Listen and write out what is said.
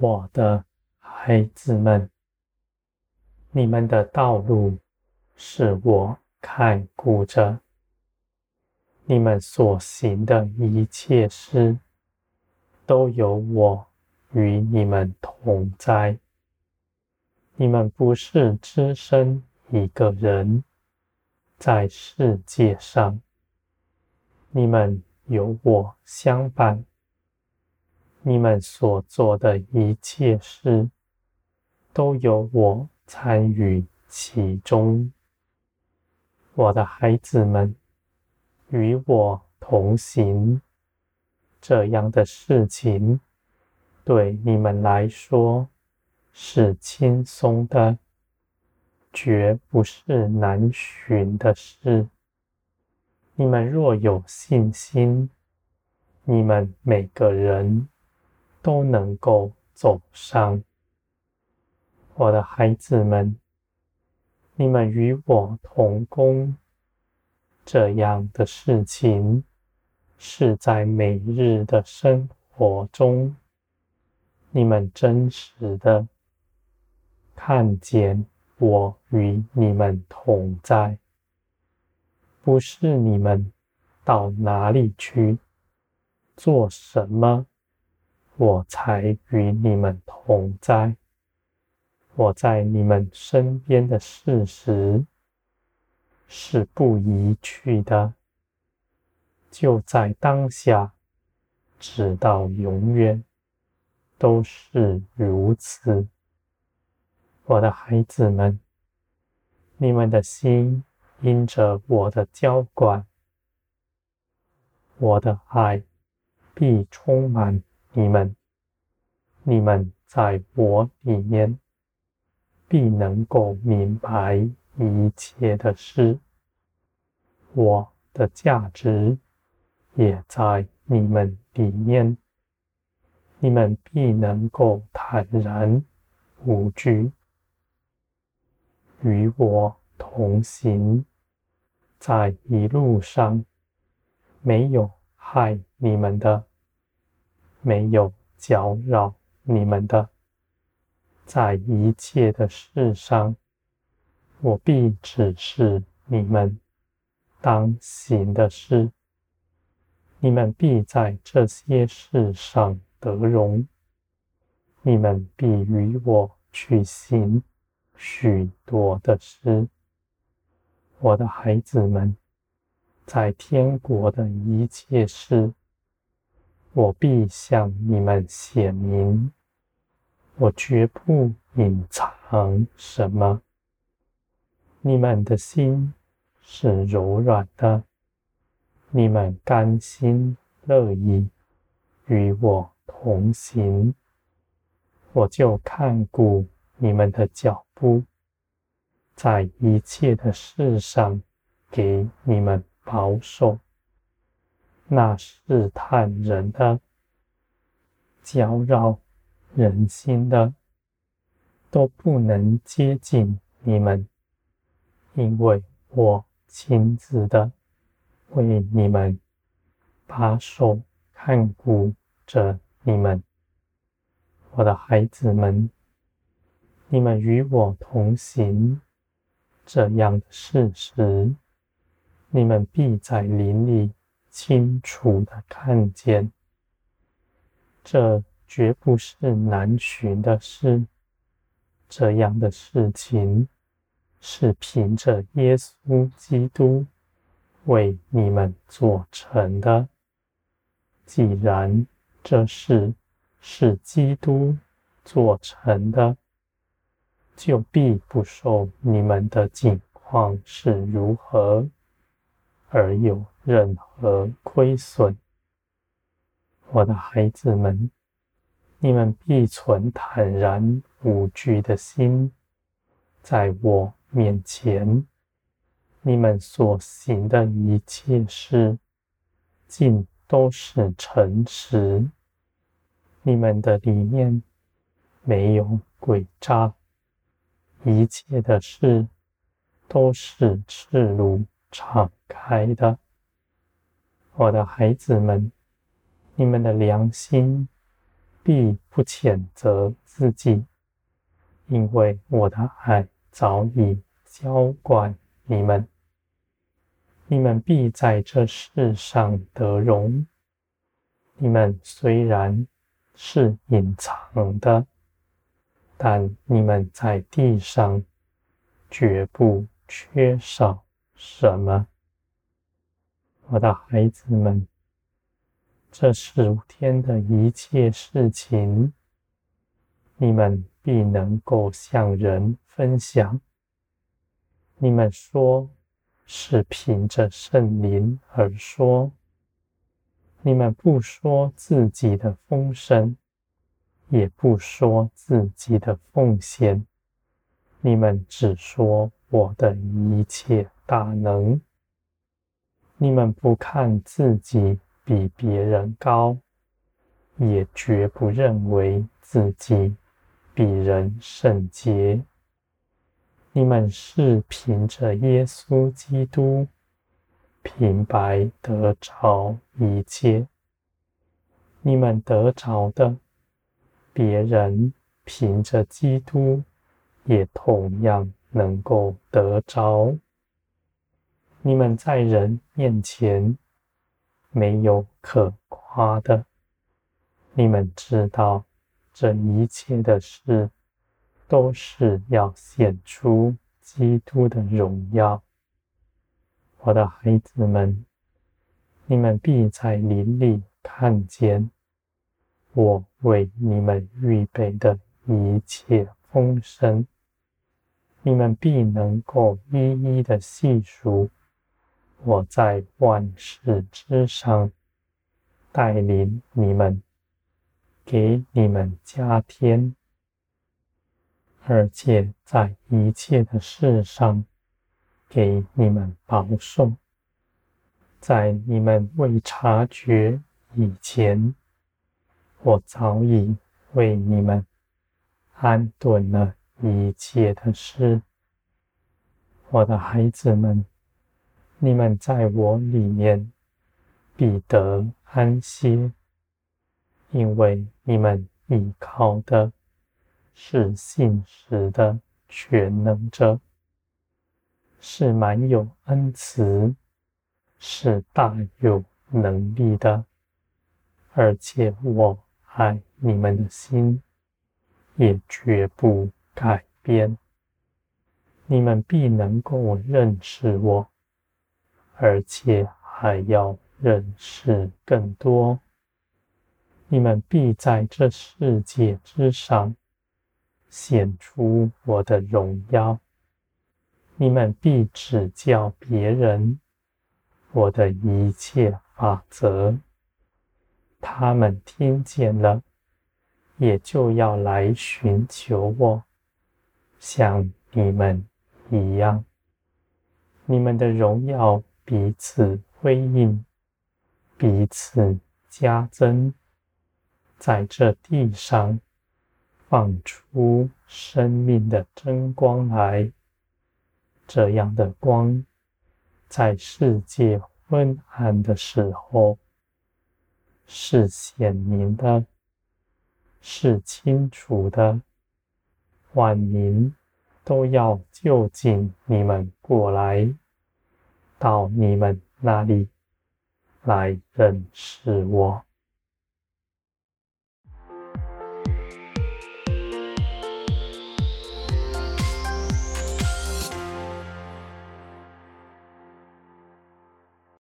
我的孩子们，你们的道路是我看顾着，你们所行的一切事，都有我与你们同在。你们不是只身一个人在世界上，你们有我相伴。你们所做的一切事，都有我参与其中。我的孩子们，与我同行，这样的事情，对你们来说是轻松的，绝不是难寻的事。你们若有信心，你们每个人。都能够走上，我的孩子们，你们与我同工，这样的事情是在每日的生活中，你们真实的看见我与你们同在，不是你们到哪里去做什么。我才与你们同在，我在你们身边的事实是不宜去的，就在当下，直到永远都是如此。我的孩子们，你们的心因着我的浇灌，我的爱必充满。你们，你们在我里面，必能够明白一切的事。我的价值也在你们里面，你们必能够坦然无惧，与我同行，在一路上没有害你们的。没有搅扰你们的，在一切的事上，我必指示你们当行的事，你们必在这些事上得荣，你们必与我去行许多的事，我的孩子们，在天国的一切事。我必向你们显明，我绝不隐藏什么。你们的心是柔软的，你们甘心乐意与我同行，我就看顾你们的脚步，在一切的事上给你们保守。那试探人的、搅扰人心的，都不能接近你们，因为我亲自的为你们把守看顾着你们，我的孩子们，你们与我同行，这样的事实，你们必在林里。清楚的看见，这绝不是难寻的事。这样的事情是凭着耶稣基督为你们做成的。既然这事是基督做成的，就必不受你们的境况是如何而有任何亏损，我的孩子们，你们必存坦然无惧的心，在我面前，你们所行的一切事，尽都是诚实。你们的里面没有诡诈，一切的事都是赤露敞开的。我的孩子们，你们的良心必不谴责自己，因为我的爱早已浇灌你们。你们必在这世上得荣。你们虽然是隐藏的，但你们在地上绝不缺少什么。我的孩子们，这十五天的一切事情，你们必能够向人分享。你们说。是凭着圣灵而说，你们不说自己的丰盛，也不说自己的奉献，你们只说我的一切大能。你们不看自己比别人高，也绝不认为自己比人圣洁。你们是凭着耶稣基督平白得着一切，你们得着的，别人凭着基督也同样能够得着。你们在人面前没有可夸的，你们知道这一切的事。都是要显出基督的荣耀，我的孩子们，你们必在林里看见我为你们预备的一切丰盛，你们必能够一一的细数我在万事之上带领你们，给你们加添。而且在一切的事上，给你们保守，在你们未察觉以前，我早已为你们安顿了一切的事。我的孩子们，你们在我里面必得安歇，因为你们依靠的。是信实的全能者，是满有恩慈，是大有能力的，而且我爱你们的心也绝不改变。你们必能够认识我，而且还要认识更多。你们必在这世界之上。显出我的荣耀，你们必指教别人我的一切法则。他们听见了，也就要来寻求我，像你们一样。你们的荣耀彼此辉映，彼此加增，在这地上。放出生命的真光来，这样的光，在世界昏暗的时候，是显明的，是清楚的。万民都要就近你们过来，到你们那里来认识我。